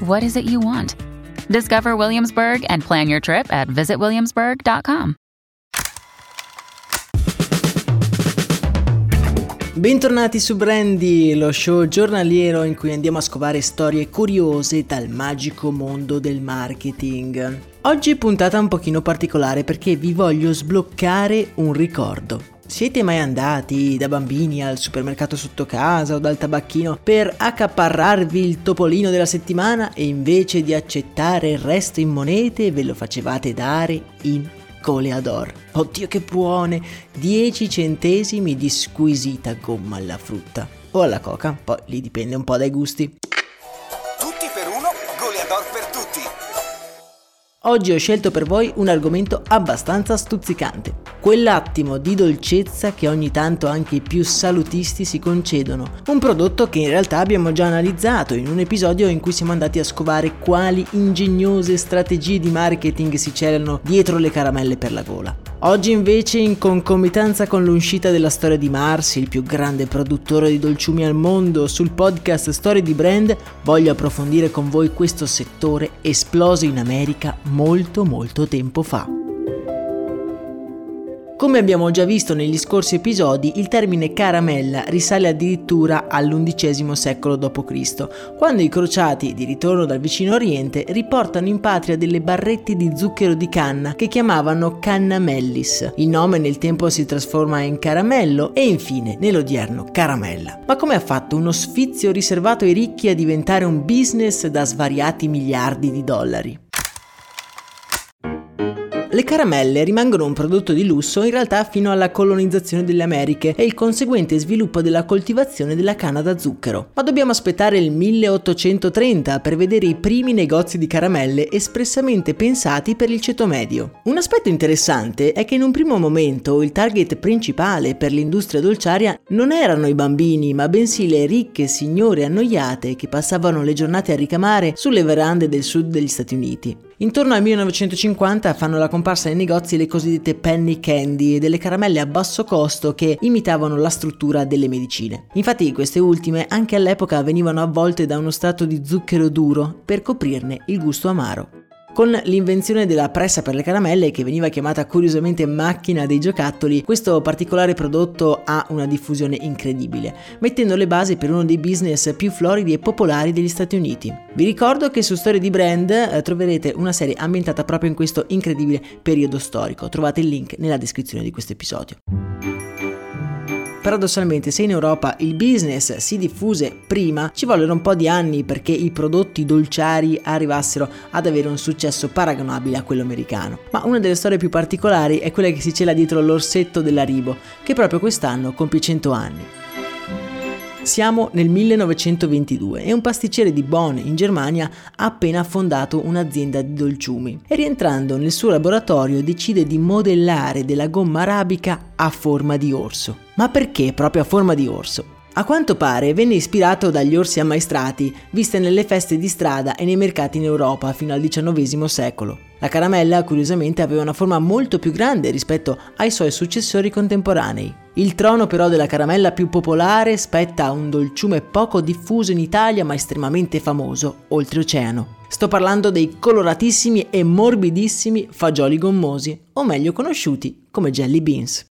what is it you want? Discover Williamsburg and plan your trip at visitwilliamsburg.com. Bentornati su Brandy, lo show giornaliero in cui andiamo a scovare storie curiose dal magico mondo del marketing. Oggi puntata un pochino particolare perché vi voglio sbloccare un ricordo. Siete mai andati da bambini al supermercato sotto casa o dal tabacchino per accaparrarvi il topolino della settimana e invece di accettare il resto in monete ve lo facevate dare in coleador? Oddio che buone! 10 centesimi di squisita gomma alla frutta o alla coca, poi lì dipende un po' dai gusti. Oggi ho scelto per voi un argomento abbastanza stuzzicante, quell'attimo di dolcezza che ogni tanto anche i più salutisti si concedono, un prodotto che in realtà abbiamo già analizzato in un episodio in cui siamo andati a scovare quali ingegnose strategie di marketing si celano dietro le caramelle per la gola. Oggi invece in concomitanza con l'uscita della storia di Mars, il più grande produttore di dolciumi al mondo, sul podcast Storie di Brand, voglio approfondire con voi questo settore esploso in America molto molto tempo fa. Come abbiamo già visto negli scorsi episodi, il termine caramella risale addirittura all'undicesimo secolo d.C., quando i crociati di ritorno dal vicino Oriente riportano in patria delle barrette di zucchero di canna che chiamavano cannamellis. Il nome nel tempo si trasforma in caramello e infine nell'odierno caramella. Ma come ha fatto uno sfizio riservato ai ricchi a diventare un business da svariati miliardi di dollari? Le caramelle rimangono un prodotto di lusso in realtà fino alla colonizzazione delle Americhe e il conseguente sviluppo della coltivazione della canna da zucchero. Ma dobbiamo aspettare il 1830 per vedere i primi negozi di caramelle espressamente pensati per il ceto medio. Un aspetto interessante è che in un primo momento il target principale per l'industria dolciaria non erano i bambini, ma bensì le ricche signore annoiate che passavano le giornate a ricamare sulle verande del sud degli Stati Uniti. Intorno al 1950 fanno la comparsa nei negozi le cosiddette penny candy, delle caramelle a basso costo che imitavano la struttura delle medicine. Infatti queste ultime anche all'epoca venivano avvolte da uno strato di zucchero duro per coprirne il gusto amaro. Con l'invenzione della pressa per le caramelle, che veniva chiamata curiosamente macchina dei giocattoli, questo particolare prodotto ha una diffusione incredibile, mettendo le basi per uno dei business più floridi e popolari degli Stati Uniti. Vi ricordo che su Storie di Brand eh, troverete una serie ambientata proprio in questo incredibile periodo storico. Trovate il link nella descrizione di questo episodio. Paradossalmente, se in Europa il business si diffuse prima, ci vollero un po' di anni perché i prodotti dolciari arrivassero ad avere un successo paragonabile a quello americano. Ma una delle storie più particolari è quella che si cela dietro l'orsetto dell'Aribo, che proprio quest'anno compie 100 anni. Siamo nel 1922 e un pasticcere di Bonn in Germania ha appena fondato un'azienda di dolciumi e rientrando nel suo laboratorio decide di modellare della gomma arabica a forma di orso. Ma perché proprio a forma di orso? A quanto pare venne ispirato dagli orsi ammaestrati viste nelle feste di strada e nei mercati in Europa fino al XIX secolo. La caramella, curiosamente, aveva una forma molto più grande rispetto ai suoi successori contemporanei. Il trono però della caramella più popolare spetta a un dolciume poco diffuso in Italia ma estremamente famoso, oltreoceano. Sto parlando dei coloratissimi e morbidissimi fagioli gommosi, o meglio conosciuti come jelly beans.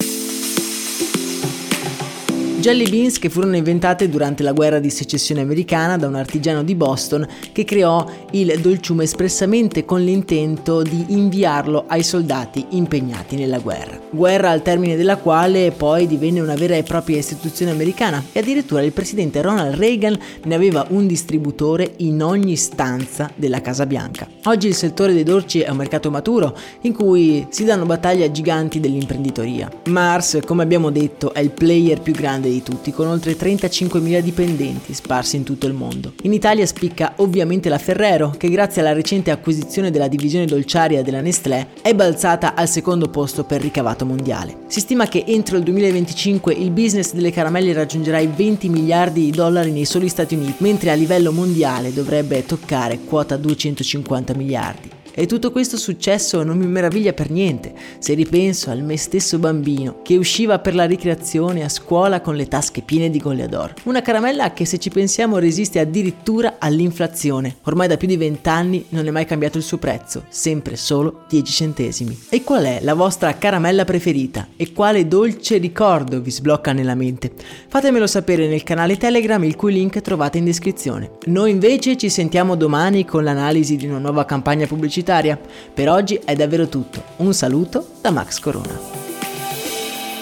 Jelly beans che furono inventate durante la guerra di secessione americana da un artigiano di Boston che creò il dolciume espressamente con l'intento di inviarlo ai soldati impegnati nella guerra. Guerra al termine della quale poi divenne una vera e propria istituzione americana e addirittura il presidente Ronald Reagan ne aveva un distributore in ogni stanza della Casa Bianca. Oggi il settore dei dolci è un mercato maturo in cui si danno battaglie a giganti dell'imprenditoria. Mars, come abbiamo detto, è il player più grande di di tutti, con oltre 35.000 dipendenti sparsi in tutto il mondo. In Italia spicca ovviamente la Ferrero, che grazie alla recente acquisizione della divisione dolciaria della Nestlé è balzata al secondo posto per ricavato mondiale. Si stima che entro il 2025 il business delle caramelle raggiungerà i 20 miliardi di dollari nei soli Stati Uniti, mentre a livello mondiale dovrebbe toccare quota 250 miliardi. E tutto questo successo non mi meraviglia per niente, se ripenso al me stesso bambino che usciva per la ricreazione a scuola con le tasche piene di Goliador. Una caramella che se ci pensiamo resiste addirittura all'inflazione. Ormai da più di vent'anni non è mai cambiato il suo prezzo, sempre solo 10 centesimi. E qual è la vostra caramella preferita? E quale dolce ricordo vi sblocca nella mente? Fatemelo sapere nel canale Telegram il cui link trovate in descrizione. Noi invece ci sentiamo domani con l'analisi di una nuova campagna pubblicitaria pubblicitaria. Per oggi è davvero tutto. Un saluto da Max Corona.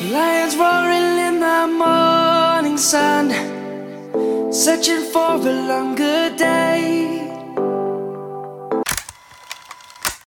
Lions roaring in the morning sun, searching for a longer day.